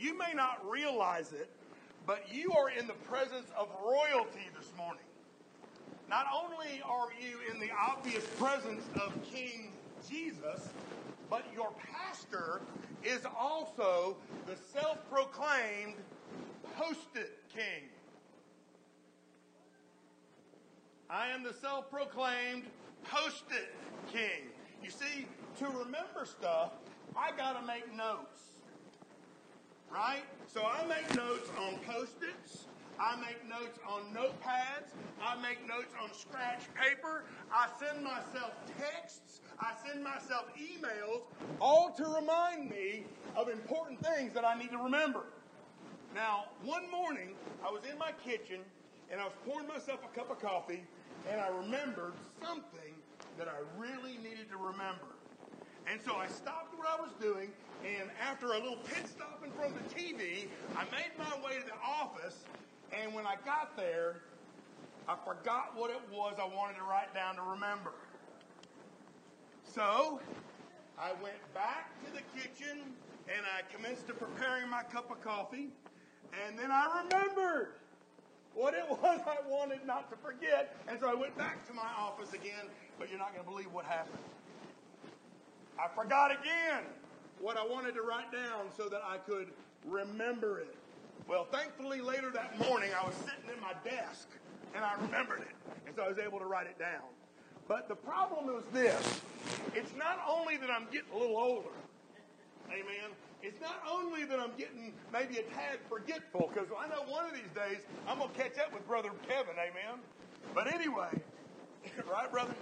you may not realize it, but you are in the presence of royalty this morning. Not only are you in the obvious presence of King Jesus, but your pastor is also the self proclaimed post-it king. I am the self proclaimed post-it king. You see, to remember stuff, I got to make notes. Right? So I make notes on post-its. I make notes on notepads. I make notes on scratch paper. I send myself texts. I send myself emails, all to remind me of important things that I need to remember. Now, one morning, I was in my kitchen and I was pouring myself a cup of coffee, and I remembered something that I really needed to remember. And so I stopped what I was doing, and after a little pit stop in front of the TV, I made my way to the office, and when I got there, I forgot what it was I wanted to write down to remember. So I went back to the kitchen and I commenced to preparing my cup of coffee. And then I remembered what it was I wanted not to forget. And so I went back to my office again, but you're not going to believe what happened. I forgot again what I wanted to write down so that I could remember it. Well, thankfully, later that morning, I was sitting in my desk and I remembered it. And so I was able to write it down. But the problem is this it's not only that I'm getting a little older, amen. It's not only that I'm getting maybe a tad forgetful, because I know one of these days I'm going to catch up with Brother Kevin, amen. But anyway, right, brother?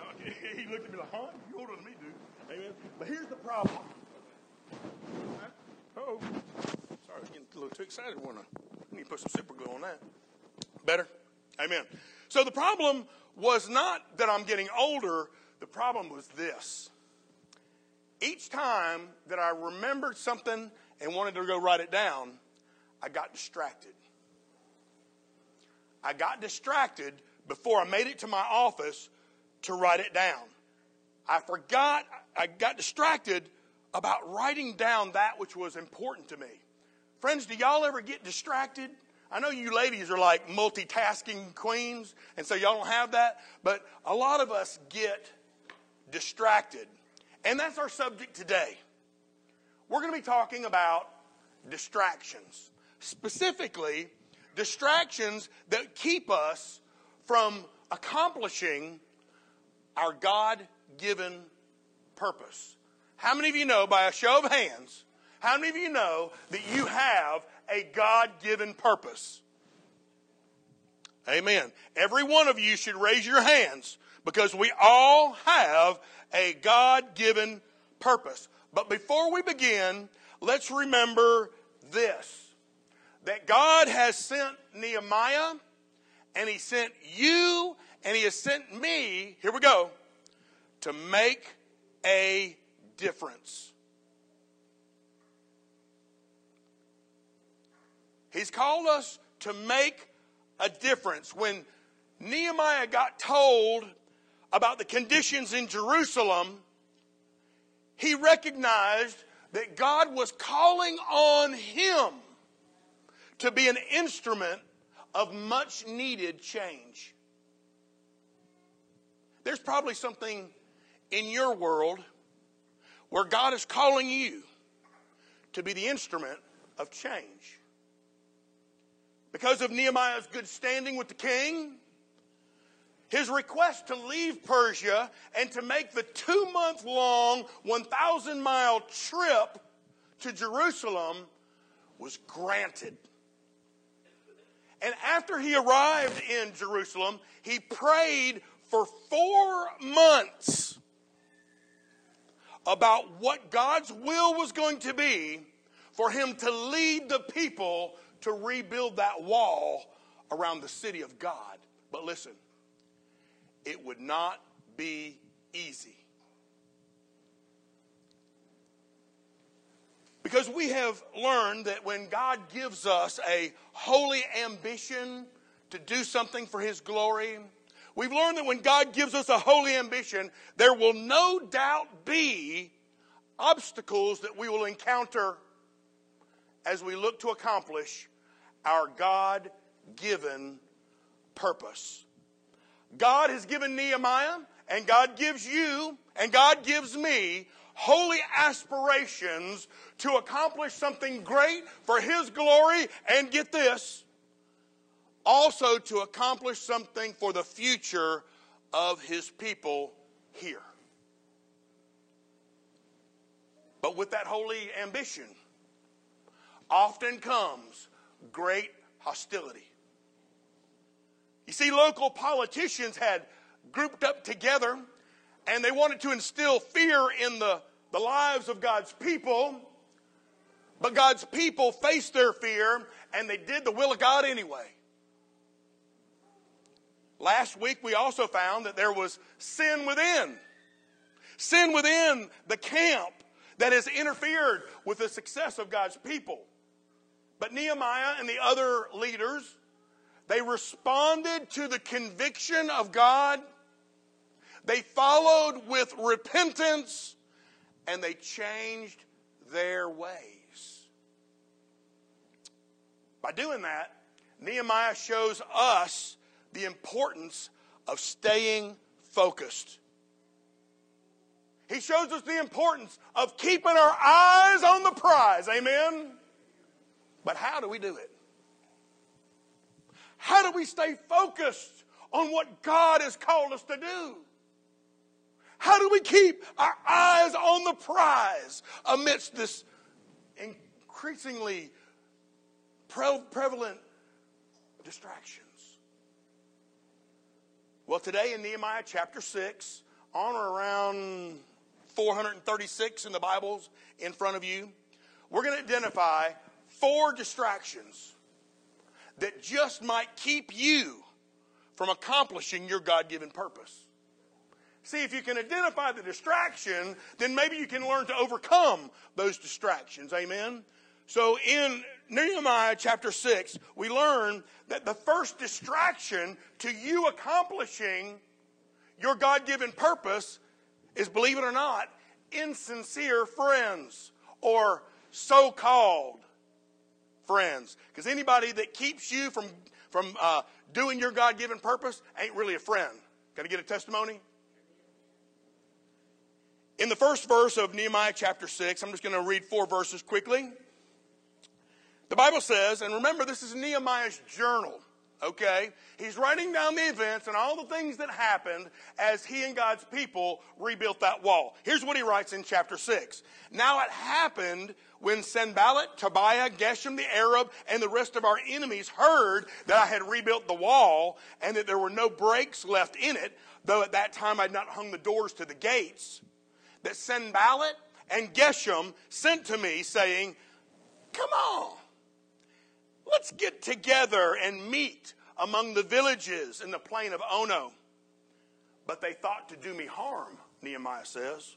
He looked at me like, huh? You older than me, dude. Amen. But here's the problem. Oh, sorry, I was getting a little too excited. When I need to put some super glue on that. Better? Amen. So the problem was not that I'm getting older, the problem was this. Each time that I remembered something and wanted to go write it down, I got distracted. I got distracted before I made it to my office to write it down. I forgot, I got distracted about writing down that which was important to me. Friends, do y'all ever get distracted? I know you ladies are like multitasking queens, and so y'all don't have that, but a lot of us get distracted. And that's our subject today. We're going to be talking about distractions. Specifically, distractions that keep us from accomplishing our God given purpose. How many of you know, by a show of hands, how many of you know that you have a God given purpose? Amen. Every one of you should raise your hands because we all have a God given purpose. But before we begin, let's remember this that God has sent Nehemiah, and He sent you, and He has sent me, here we go, to make a difference. He's called us to make a difference. When Nehemiah got told about the conditions in Jerusalem, he recognized that God was calling on him to be an instrument of much needed change. There's probably something in your world where God is calling you to be the instrument of change. Because of Nehemiah's good standing with the king, his request to leave Persia and to make the two month long, 1,000 mile trip to Jerusalem was granted. And after he arrived in Jerusalem, he prayed for four months about what God's will was going to be for him to lead the people to rebuild that wall around the city of God. But listen, it would not be easy. Because we have learned that when God gives us a holy ambition to do something for His glory, we've learned that when God gives us a holy ambition, there will no doubt be obstacles that we will encounter as we look to accomplish our God given purpose. God has given Nehemiah, and God gives you, and God gives me holy aspirations to accomplish something great for His glory, and get this, also to accomplish something for the future of His people here. But with that holy ambition often comes great hostility. You see, local politicians had grouped up together and they wanted to instill fear in the, the lives of God's people. But God's people faced their fear and they did the will of God anyway. Last week we also found that there was sin within. Sin within the camp that has interfered with the success of God's people. But Nehemiah and the other leaders, they responded to the conviction of God. They followed with repentance and they changed their ways. By doing that, Nehemiah shows us the importance of staying focused. He shows us the importance of keeping our eyes on the prize. Amen? But how do we do it? How do we stay focused on what God has called us to do? How do we keep our eyes on the prize amidst this increasingly prevalent distractions? Well, today in Nehemiah chapter 6, on or around 436 in the Bibles in front of you, we're going to identify four distractions that just might keep you from accomplishing your God given purpose. See, if you can identify the distraction, then maybe you can learn to overcome those distractions. Amen? So in Nehemiah chapter 6, we learn that the first distraction to you accomplishing your God given purpose is, believe it or not, insincere friends or so called friends. Because anybody that keeps you from, from uh, doing your God given purpose ain't really a friend. Got to get a testimony? In the first verse of Nehemiah chapter 6, I'm just going to read four verses quickly. The Bible says, and remember, this is Nehemiah's journal okay? He's writing down the events and all the things that happened as he and God's people rebuilt that wall. Here's what he writes in chapter 6. Now it happened when Sanballat, Tobiah, Geshem the Arab, and the rest of our enemies heard that I had rebuilt the wall and that there were no breaks left in it, though at that time I'd not hung the doors to the gates, that Sanballat and Geshem sent to me saying, Come on Let's get together and meet among the villages in the plain of Ono. But they thought to do me harm, Nehemiah says.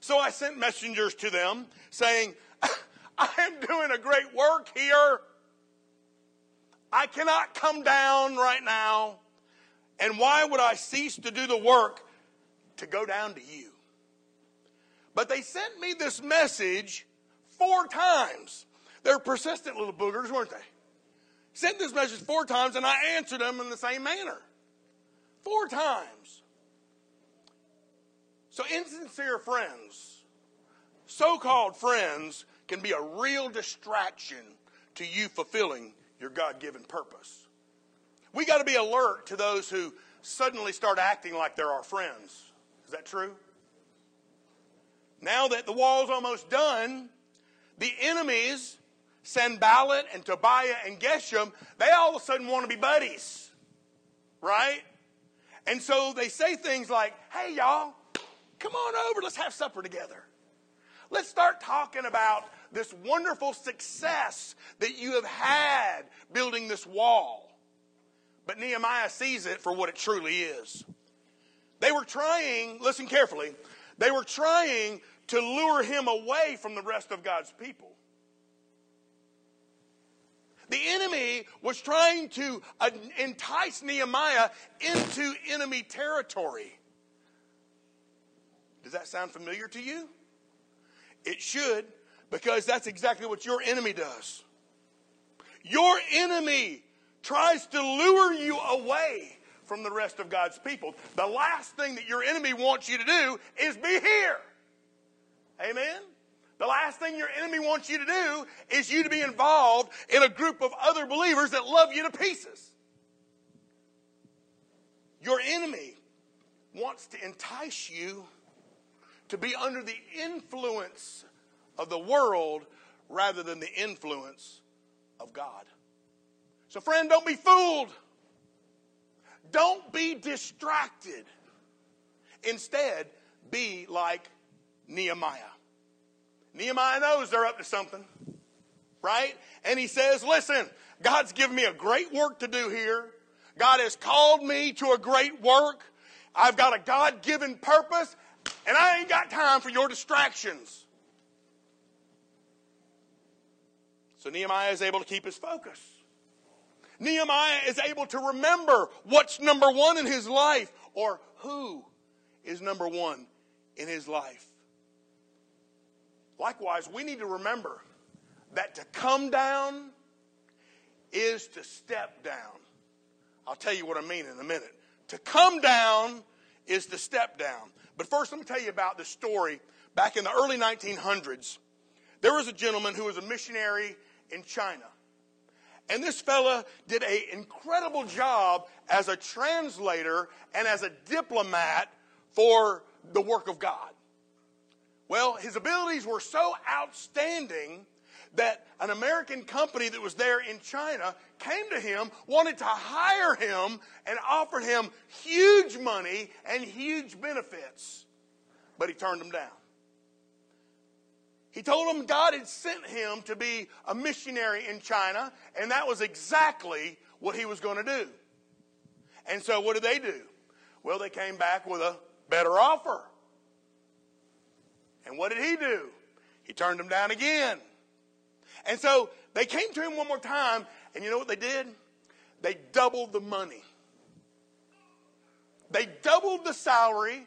So I sent messengers to them saying, I am doing a great work here. I cannot come down right now. And why would I cease to do the work to go down to you? But they sent me this message four times. They're persistent little boogers, weren't they? Sent this message four times, and I answered them in the same manner. Four times. So, insincere friends, so called friends, can be a real distraction to you fulfilling your God given purpose. We got to be alert to those who suddenly start acting like they're our friends. Is that true? Now that the wall's almost done, the enemies Sanballat and Tobiah and Geshem, they all of a sudden want to be buddies, right? And so they say things like, hey, y'all, come on over, let's have supper together. Let's start talking about this wonderful success that you have had building this wall. But Nehemiah sees it for what it truly is. They were trying, listen carefully, they were trying to lure him away from the rest of God's people. The enemy was trying to uh, entice Nehemiah into enemy territory. Does that sound familiar to you? It should, Because that's exactly what your enemy does. Your enemy tries to lure you away from the rest of God's people. The last thing that your enemy wants you to do is be here. Amen? The last thing your enemy wants you to do is you to be involved in a group of other believers that love you to pieces. Your enemy wants to entice you to be under the influence of the world rather than the influence of God. So, friend, don't be fooled. Don't be distracted. Instead, be like Nehemiah. Nehemiah knows they're up to something, right? And he says, Listen, God's given me a great work to do here. God has called me to a great work. I've got a God given purpose, and I ain't got time for your distractions. So Nehemiah is able to keep his focus. Nehemiah is able to remember what's number one in his life or who is number one in his life. Likewise, we need to remember that to come down is to step down. I'll tell you what I mean in a minute. To come down is to step down. But first, let me tell you about the story. Back in the early 1900s, there was a gentleman who was a missionary in China. And this fella did an incredible job as a translator and as a diplomat for the work of God. Well, his abilities were so outstanding that an American company that was there in China came to him, wanted to hire him, and offered him huge money and huge benefits. But he turned them down. He told them God had sent him to be a missionary in China, and that was exactly what he was going to do. And so, what did they do? Well, they came back with a better offer. And what did he do? He turned them down again. And so they came to him one more time, and you know what they did? They doubled the money. They doubled the salary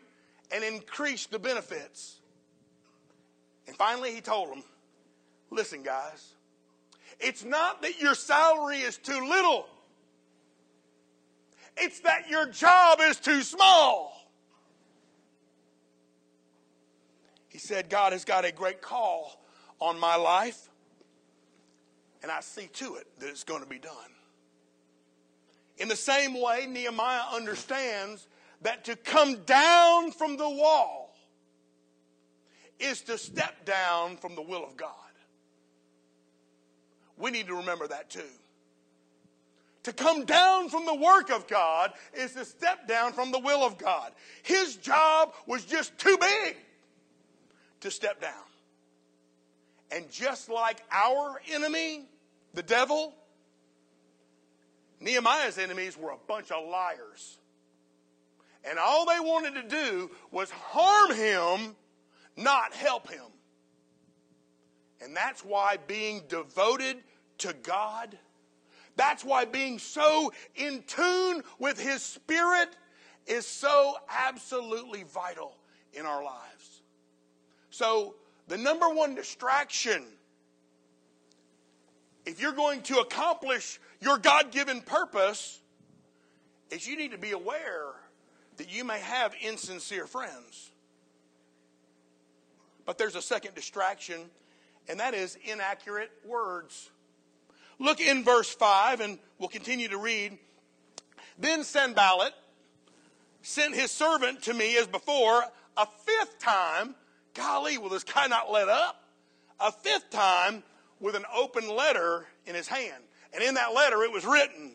and increased the benefits. And finally, he told them, Listen, guys, it's not that your salary is too little, it's that your job is too small. He said, God has got a great call on my life, and I see to it that it's going to be done. In the same way, Nehemiah understands that to come down from the wall is to step down from the will of God. We need to remember that too. To come down from the work of God is to step down from the will of God. His job was just too big to step down. And just like our enemy, the devil, Nehemiah's enemies were a bunch of liars. And all they wanted to do was harm him not help him. And that's why being devoted to God, that's why being so in tune with His Spirit is so absolutely vital in our lives. So, the number one distraction, if you're going to accomplish your God given purpose, is you need to be aware that you may have insincere friends. But there's a second distraction, and that is inaccurate words. Look in verse 5, and we'll continue to read. Then Sanballat sent his servant to me as before a fifth time. Golly, will this guy not let up? A fifth time with an open letter in his hand. And in that letter it was written,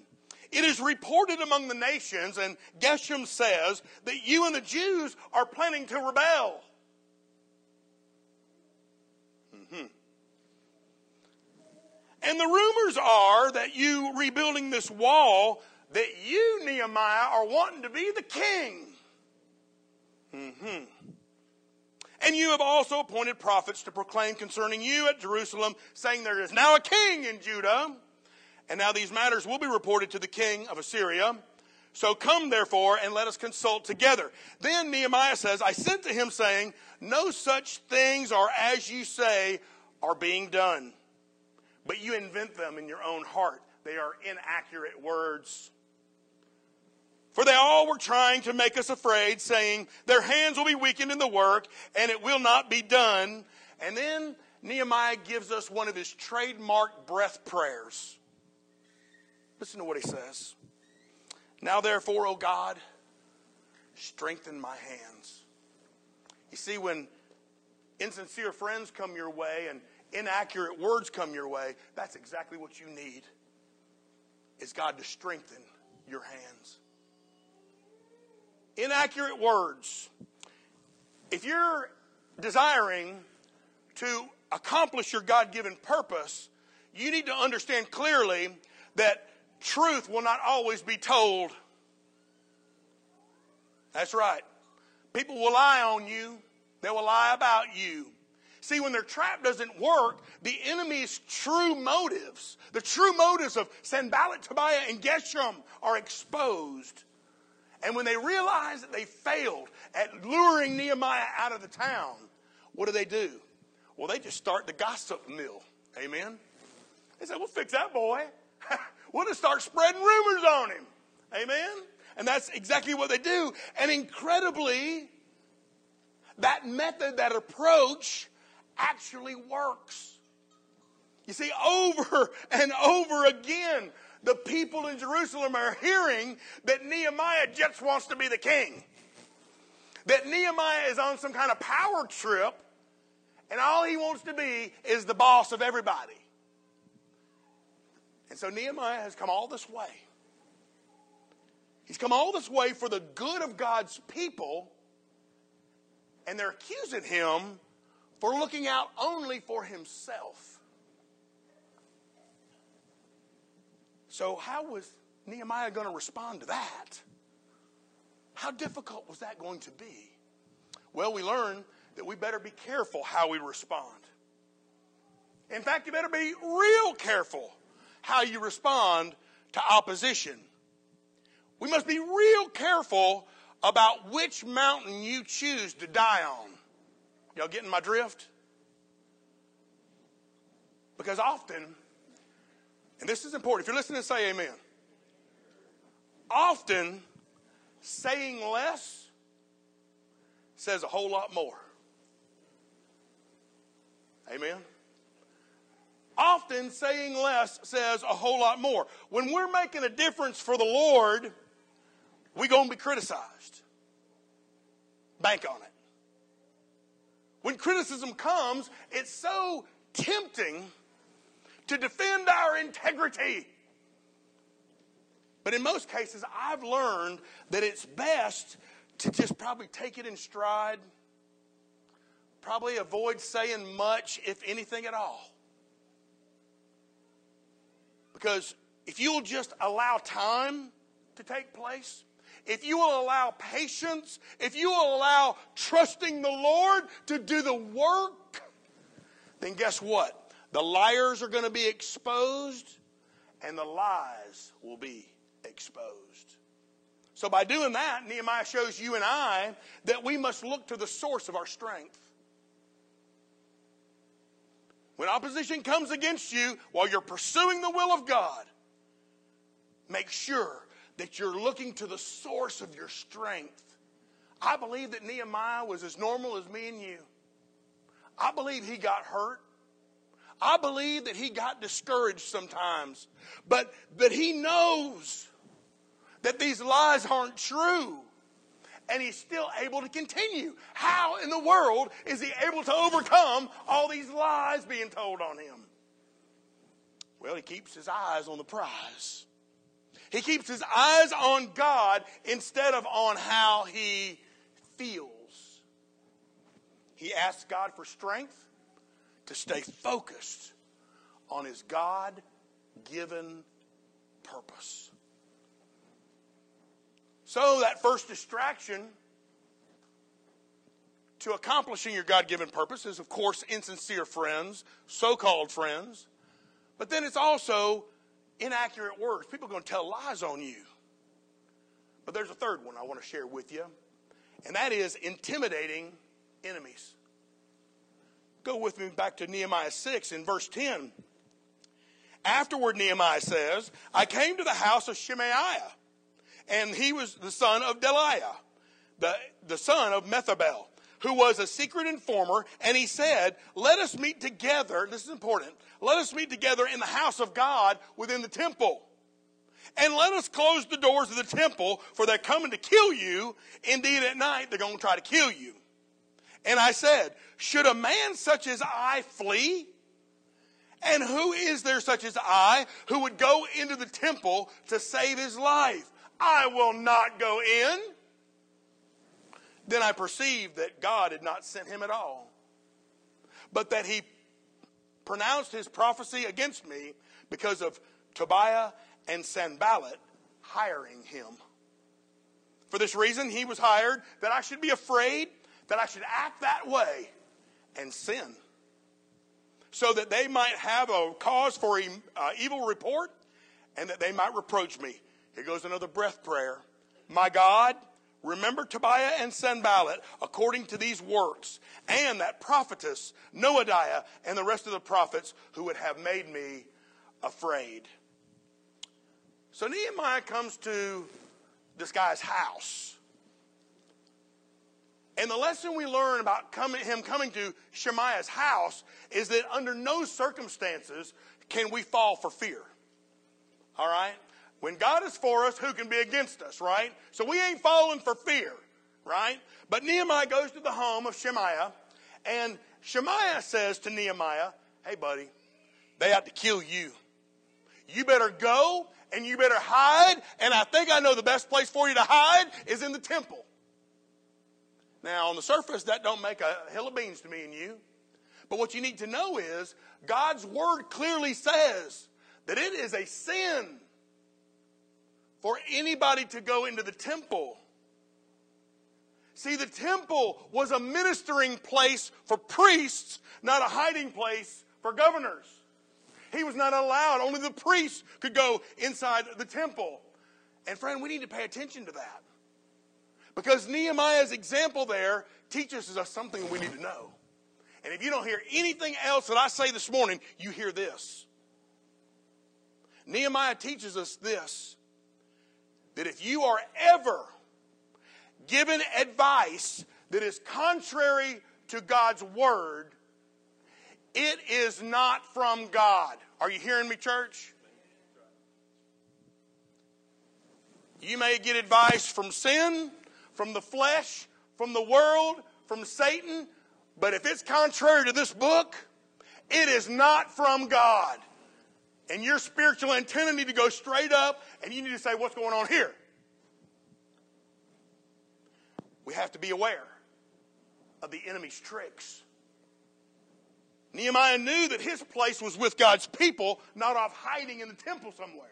It is reported among the nations, and Geshem says, that you and the Jews are planning to rebel. And the rumors are that you rebuilding this wall, that you, Nehemiah, are wanting to be the king. Mm-hmm. And you have also appointed prophets to proclaim concerning you at Jerusalem, saying there is now a king in Judah. And now these matters will be reported to the king of Assyria. So come, therefore, and let us consult together. Then Nehemiah says, I sent to him, saying, No such things are as you say, are being done, but you invent them in your own heart. They are inaccurate words. For they all were trying to make us afraid, saying, Their hands will be weakened in the work, and it will not be done. And then Nehemiah gives us one of his trademark breath prayers. Listen to what he says. Now, therefore, O God, strengthen my hands. You see, when insincere friends come your way and inaccurate words come your way, that's exactly what you need is God to strengthen your hands. Inaccurate words. If you're desiring to accomplish your God given purpose, you need to understand clearly that truth will not always be told. That's right. People will lie on you, they will lie about you. See, when their trap doesn't work, the enemy's true motives, the true motives of Sanballat, Tobiah, and Geshem are exposed. And when they realize that they failed at luring Nehemiah out of the town, what do they do? Well, they just start the gossip mill. Amen. They say, we'll fix that boy. we'll just start spreading rumors on him. Amen. And that's exactly what they do. And incredibly, that method, that approach actually works. You see, over and over again, the people in Jerusalem are hearing that Nehemiah just wants to be the king. That Nehemiah is on some kind of power trip, and all he wants to be is the boss of everybody. And so Nehemiah has come all this way. He's come all this way for the good of God's people, and they're accusing him for looking out only for himself. So, how was Nehemiah going to respond to that? How difficult was that going to be? Well, we learn that we better be careful how we respond. In fact, you better be real careful how you respond to opposition. We must be real careful about which mountain you choose to die on. Y'all getting my drift? Because often, and this is important, if you're listening, say amen. Often, saying less says a whole lot more. Amen. Often saying less says a whole lot more. When we're making a difference for the Lord, we're going to be criticized. Bank on it. When criticism comes, it's so tempting to defend our integrity. But in most cases, I've learned that it's best to just probably take it in stride, probably avoid saying much, if anything at all. Because if you'll just allow time to take place, if you will allow patience, if you will allow trusting the Lord to do the work, then guess what? The liars are going to be exposed and the lies will be exposed. So, by doing that, Nehemiah shows you and I that we must look to the source of our strength. When opposition comes against you while you're pursuing the will of God, make sure that you're looking to the source of your strength. I believe that Nehemiah was as normal as me and you. I believe he got hurt. I believe that he got discouraged sometimes. But that he knows that these lies aren't true. And he's still able to continue. How in the world is he able to overcome all these lies being told on him? Well, he keeps his eyes on the prize. He keeps his eyes on God instead of on how he feels. He asks God for strength to stay focused on his God given purpose. So, that first distraction to accomplishing your God given purpose is, of course, insincere friends, so called friends. But then it's also inaccurate words. People are going to tell lies on you. But there's a third one I want to share with you, and that is intimidating enemies. Go with me back to Nehemiah 6 in verse 10. Afterward, Nehemiah says, I came to the house of Shemaiah, and he was the son of Delaiah, the, the son of Methabel, who was a secret informer, and he said, Let us meet together, this is important, let us meet together in the house of God within the temple. And let us close the doors of the temple, for they're coming to kill you. Indeed, at night, they're going to try to kill you. And I said, Should a man such as I flee? And who is there such as I who would go into the temple to save his life? I will not go in. Then I perceived that God had not sent him at all, but that he pronounced his prophecy against me because of Tobiah and Sanballat hiring him. For this reason, he was hired that I should be afraid, that I should act that way and sin, so that they might have a cause for uh, evil report and that they might reproach me. Here goes another breath prayer. My God, remember Tobiah and Sanballat according to these works, and that prophetess Noadiah and the rest of the prophets who would have made me afraid. So Nehemiah comes to this guy's house. And the lesson we learn about coming, him coming to Shemaiah's house is that under no circumstances can we fall for fear. All right? When God is for us, who can be against us, right? So we ain't falling for fear, right? But Nehemiah goes to the home of Shemaiah, and Shemaiah says to Nehemiah, Hey, buddy, they have to kill you. You better go and you better hide. And I think I know the best place for you to hide is in the temple. Now, on the surface, that don't make a hill of beans to me and you. But what you need to know is God's word clearly says that it is a sin for anybody to go into the temple. See, the temple was a ministering place for priests, not a hiding place for governors. He was not allowed. Only the priests could go inside the temple. And friend, we need to pay attention to that. Because Nehemiah's example there teaches us something we need to know. And if you don't hear anything else that I say this morning, you hear this. Nehemiah teaches us this that if you are ever given advice that is contrary to God's word, it is not from God. Are you hearing me, church? You may get advice from sin, from the flesh, from the world, from Satan, but if it's contrary to this book, it is not from God. And your spiritual antenna need to go straight up, and you need to say, What's going on here? We have to be aware of the enemy's tricks. Nehemiah knew that his place was with God's people, not off hiding in the temple somewhere.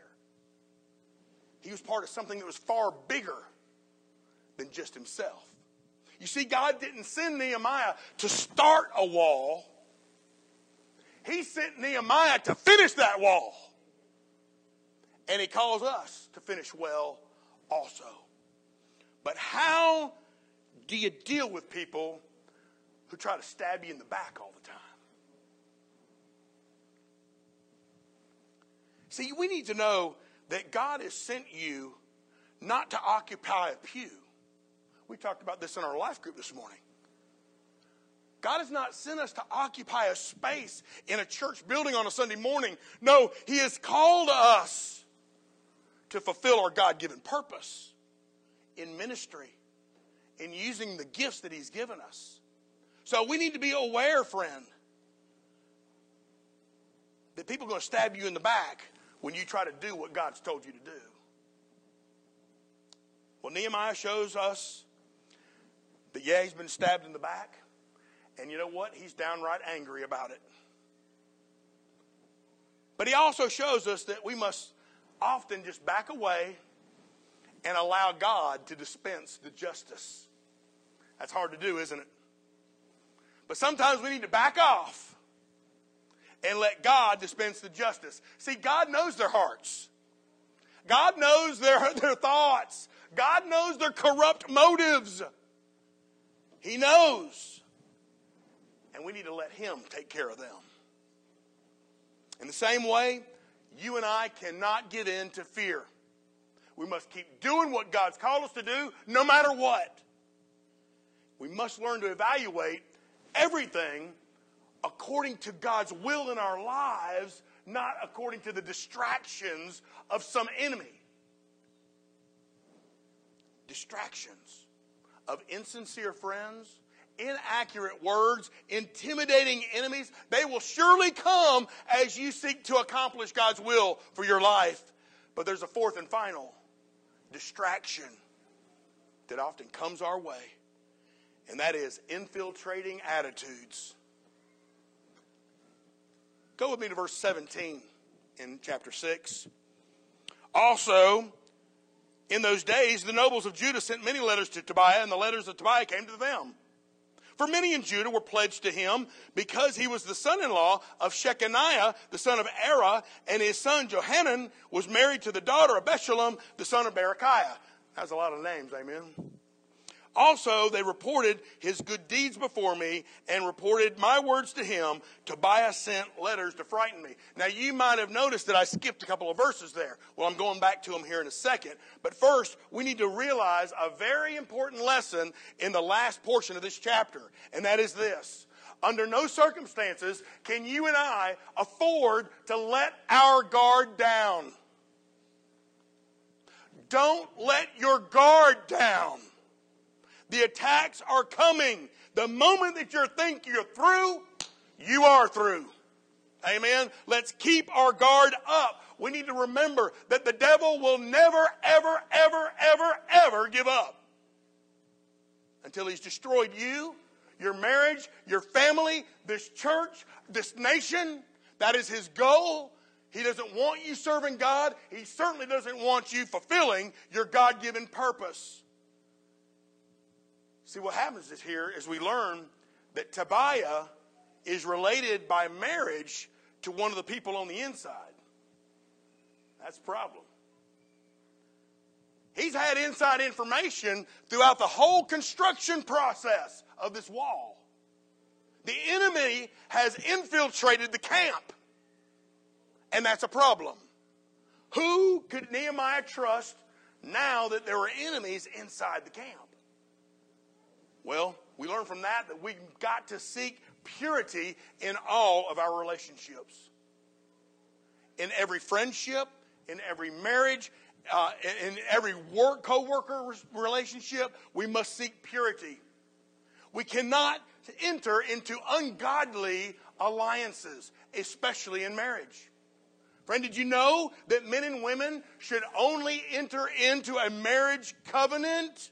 He was part of something that was far bigger than just himself. You see, God didn't send Nehemiah to start a wall, He sent Nehemiah to finish that wall. And He calls us to finish well also. But how do you deal with people who try to stab you in the back all the time? See, we need to know that God has sent you not to occupy a pew. We talked about this in our life group this morning. God has not sent us to occupy a space in a church building on a Sunday morning. No, He has called us to fulfill our God given purpose in ministry, in using the gifts that He's given us. So we need to be aware, friend, that people are going to stab you in the back when you try to do what God's told you to do. Well, Nehemiah shows us that, yeah, he's been stabbed in the back. And you know what? He's downright angry about it. But he also shows us that we must often just back away and allow God to dispense the justice. That's hard to do, isn't it? But sometimes we need to back off and let God dispense the justice. See, God knows their hearts. God knows their, their thoughts. God knows their corrupt motives. He knows. and we need to let Him take care of them. In the same way, you and I cannot give in to fear. We must keep doing what God's called us to do, no matter what. We must learn to evaluate everything according to God's will in our lives, not according to the distractions of some enemy. Distractions of insincere friends, inaccurate words, intimidating enemies, they will surely come as you seek to accomplish God's will for your life. But there's a fourth and final distraction that often comes our way, and that is infiltrating attitudes. Go with me to verse 17 in chapter 6. Also, in those days, the nobles of Judah sent many letters to Tobiah, and the letters of Tobiah came to them. For many in Judah were pledged to him because he was the son in law of Shechaniah, the son of Arah, and his son Johanan was married to the daughter of Meshullam, the son of Berechiah. That's a lot of names, amen. Also, they reported his good deeds before me and reported my words to him. Tobias sent letters to frighten me. Now, you might have noticed that I skipped a couple of verses there. Well, I'm going back to them here in a second. But first, we need to realize a very important lesson in the last portion of this chapter, and that is this. Under no circumstances can you and I afford to let our guard down. Don't let your guard down. The attacks are coming. The moment that you think you're through, you are through. Amen. Let's keep our guard up. We need to remember that the devil will never, ever, ever, ever, ever give up until he's destroyed you, your marriage, your family, this church, this nation. That is his goal. He doesn't want you serving God. He certainly doesn't want you fulfilling your God given purpose. See, what happens is here is we learn that Tobiah is related by marriage to one of the people on the inside. That's a problem. He's had inside information throughout the whole construction process of this wall. The enemy has infiltrated the camp, and that's a problem. Who could Nehemiah trust now that there were enemies inside the camp? Well, we learn from that that we've got to seek purity in all of our relationships. In every friendship, in every marriage, uh, in every work co-worker relationship, we must seek purity. We cannot enter into ungodly alliances, especially in marriage. Friend, did you know that men and women should only enter into a marriage covenant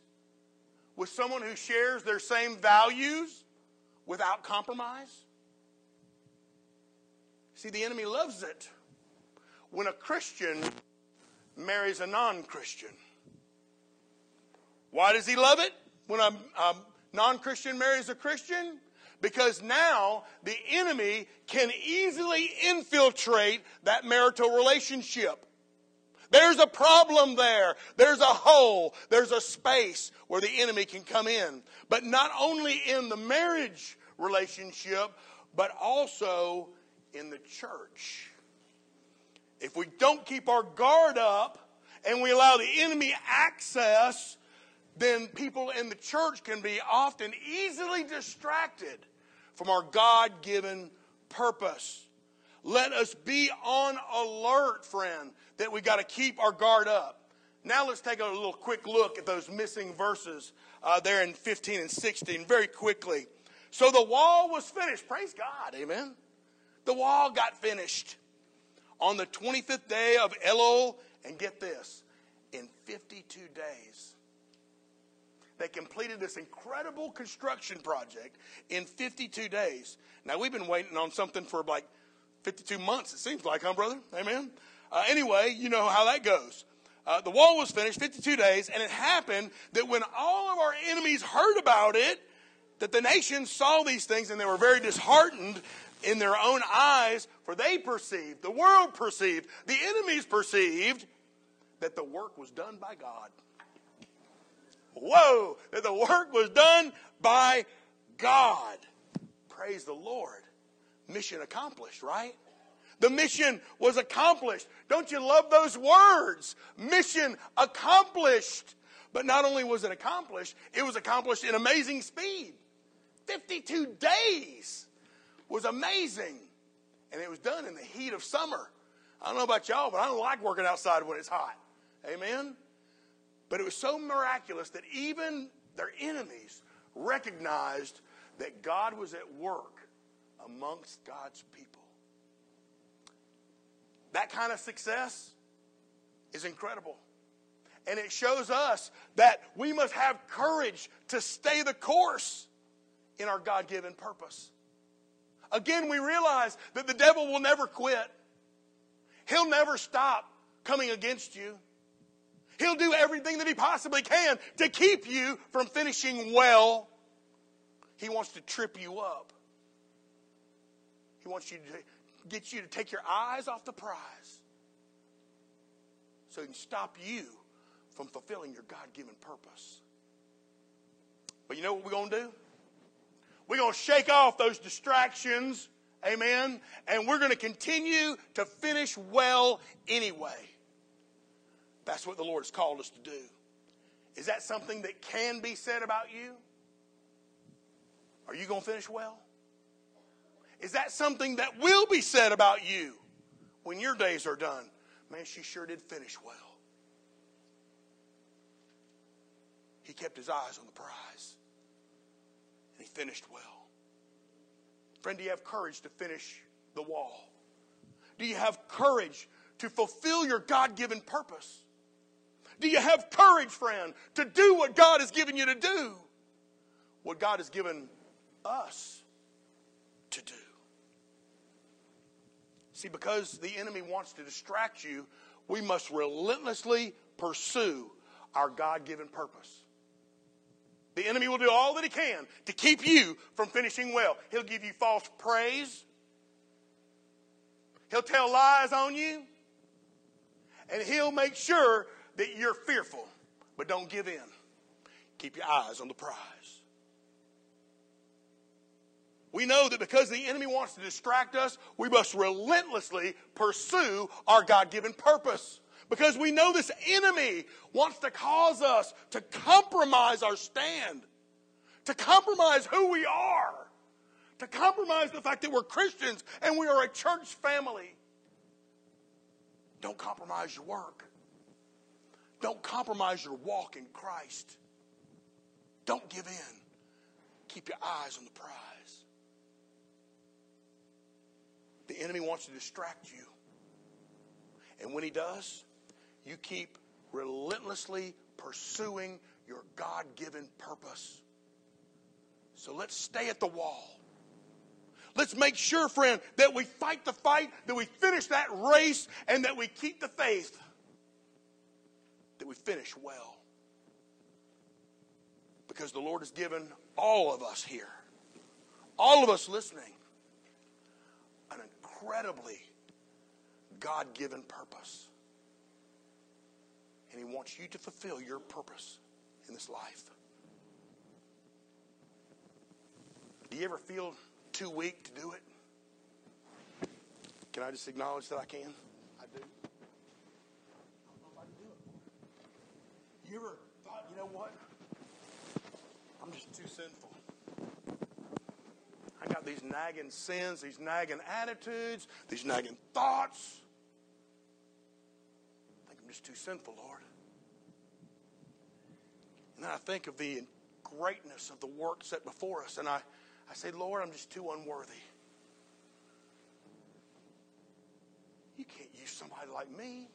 with someone who shares their same values without compromise? See, the enemy loves it when a Christian marries a non Christian. Why does he love it when a, a non Christian marries a Christian? Because now the enemy can easily infiltrate that marital relationship. There's a problem there. There's a hole. There's a space where the enemy can come in. But not only in the marriage relationship, but also in the church. If we don't keep our guard up and we allow the enemy access, then people in the church can be often easily distracted from our God given purpose. Let us be on alert, friend, that we got to keep our guard up. Now let's take a little quick look at those missing verses uh, there in 15 and 16 very quickly. So the wall was finished. Praise God. Amen. The wall got finished on the 25th day of Elul. And get this, in 52 days. They completed this incredible construction project in 52 days. Now, we've been waiting on something for like 52 months, it seems like, huh, brother? Amen? Uh, anyway, you know how that goes. Uh, the wall was finished 52 days, and it happened that when all of our enemies heard about it, that the nations saw these things and they were very disheartened in their own eyes, for they perceived, the world perceived, the enemies perceived that the work was done by God. Whoa, that the work was done by God. Praise the Lord. Mission accomplished, right? The mission was accomplished. Don't you love those words? Mission accomplished. But not only was it accomplished, it was accomplished in amazing speed. 52 days was amazing. And it was done in the heat of summer. I don't know about y'all, but I don't like working outside when it's hot. Amen? But it was so miraculous that even their enemies recognized that God was at work amongst God's people. That kind of success is incredible. And it shows us that we must have courage to stay the course in our God given purpose. Again, we realize that the devil will never quit, he'll never stop coming against you. He'll do everything that he possibly can to keep you from finishing well. He wants to trip you up. He wants you to get you to take your eyes off the prize so he can stop you from fulfilling your God given purpose. But you know what we're going to do? We're going to shake off those distractions, amen, and we're going to continue to finish well anyway. That's what the Lord has called us to do. Is that something that can be said about you? Are you going to finish well? Is that something that will be said about you when your days are done? Man, she sure did finish well. He kept his eyes on the prize. And he finished well. Friend, do you have courage to finish the wall? Do you have courage to fulfill your God given purpose? Do you have courage, friend, to do what God has given you to do? What God has given us to do. See, because the enemy wants to distract you, we must relentlessly pursue our God given purpose. The enemy will do all that he can to keep you from finishing well. He'll give you false praise. He'll tell lies on you. And he'll make sure that you're fearful. But don't give in. Keep your eyes on the prize. We know that because the enemy wants to distract us, we must relentlessly pursue our God given purpose. Because we know this enemy wants to cause us to compromise our stand, to compromise who we are, to compromise the fact that we're Christians and we are a church family. Don't compromise your work. Don't compromise your walk in Christ. Don't give in. Keep your eyes on the prize. The enemy wants to distract you. And when he does, you keep relentlessly pursuing your God given purpose. So let's stay at the wall. Let's make sure, friend, that we fight the fight, that we finish that race, and that we keep the faith, that we finish well. Because the Lord has given all of us here, all of us listening, incredibly God given purpose. And He wants you to fulfill your purpose in this life. Do you ever feel too weak to do it? Can I just acknowledge that I can? I do. I do it. You ever thought, you know what? I'm just too sinful. Got these nagging sins, these nagging attitudes, these nagging thoughts. I think I'm just too sinful, Lord. And then I think of the greatness of the work set before us, and I, I say, Lord, I'm just too unworthy. You can't use somebody like me.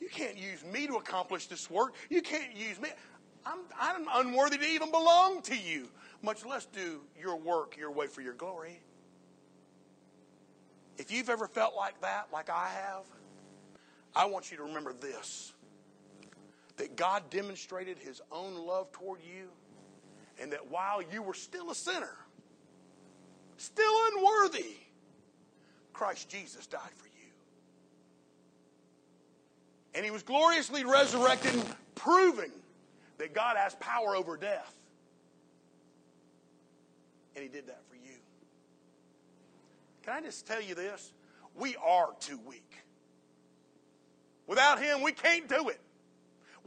You can't use me to accomplish this work. You can't use me. I'm, I'm unworthy to even belong to you, much less do your work your way for your glory. If you've ever felt like that, like I have, I want you to remember this that God demonstrated his own love toward you, and that while you were still a sinner, still unworthy, Christ Jesus died for you. And he was gloriously resurrected, proving that God has power over death. And he did that for you. can I just tell you this? We are too weak. Without Him, we can't do it.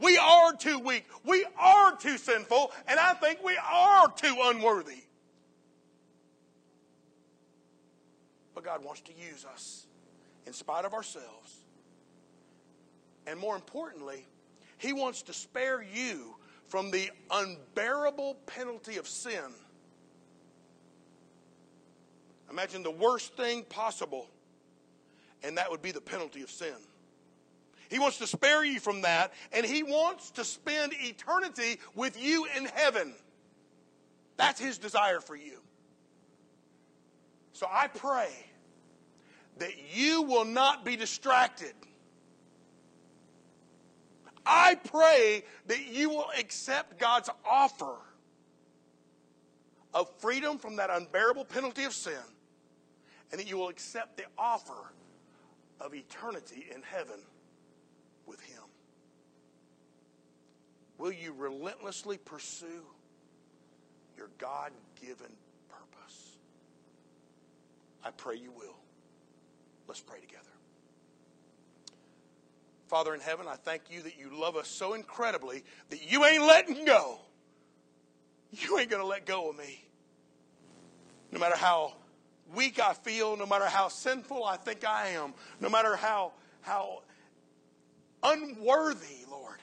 We are too weak. We are too sinful, and I think we are too unworthy. But God wants to use us in spite of ourselves. And more importantly, He wants to spare you from the unbearable penalty of sin. Imagine the worst thing possible, and that would be the penalty of sin. He wants to spare you from that, and He wants to spend eternity with you in heaven. That's His desire for you. So I pray that you will not be distracted. I pray that you will accept God's offer of freedom from that unbearable penalty of sin, and that you will accept the offer of eternity in heaven with Him? Will you relentlessly pursue your God given purpose? I pray you will. Let's pray together. Father in heaven, I thank you that you love us so incredibly that you ain't letting go. You ain't going to let go of me. No matter how weak I feel, no matter how sinful I think I am, no matter how, how unworthy, Lord,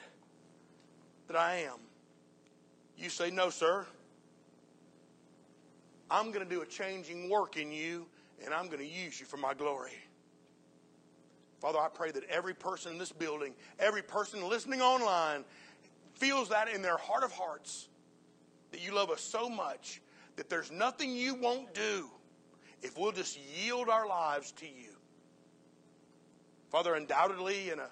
that I am. You say, No, sir. I'm going to do a changing work in you, and I'm going to use you for my glory. Father, I pray that every person in this building, every person listening online, feels that in their heart of hearts that you love us so much that there's nothing you won't do if we'll just yield our lives to you. Father, undoubtedly, in a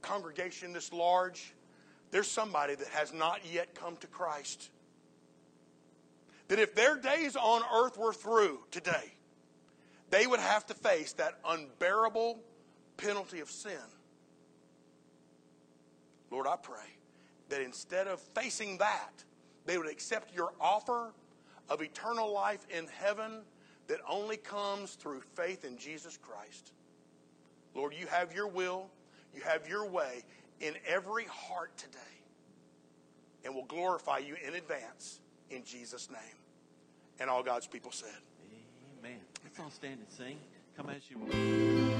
congregation this large, there's somebody that has not yet come to Christ. That if their days on earth were through today, they would have to face that unbearable penalty of sin. Lord, I pray that instead of facing that, they would accept your offer of eternal life in heaven that only comes through faith in Jesus Christ. Lord, you have your will. You have your way in every heart today. And we'll glorify you in advance in Jesus' name. And all God's people said. Amen. Let's all stand and sing. Come as you will.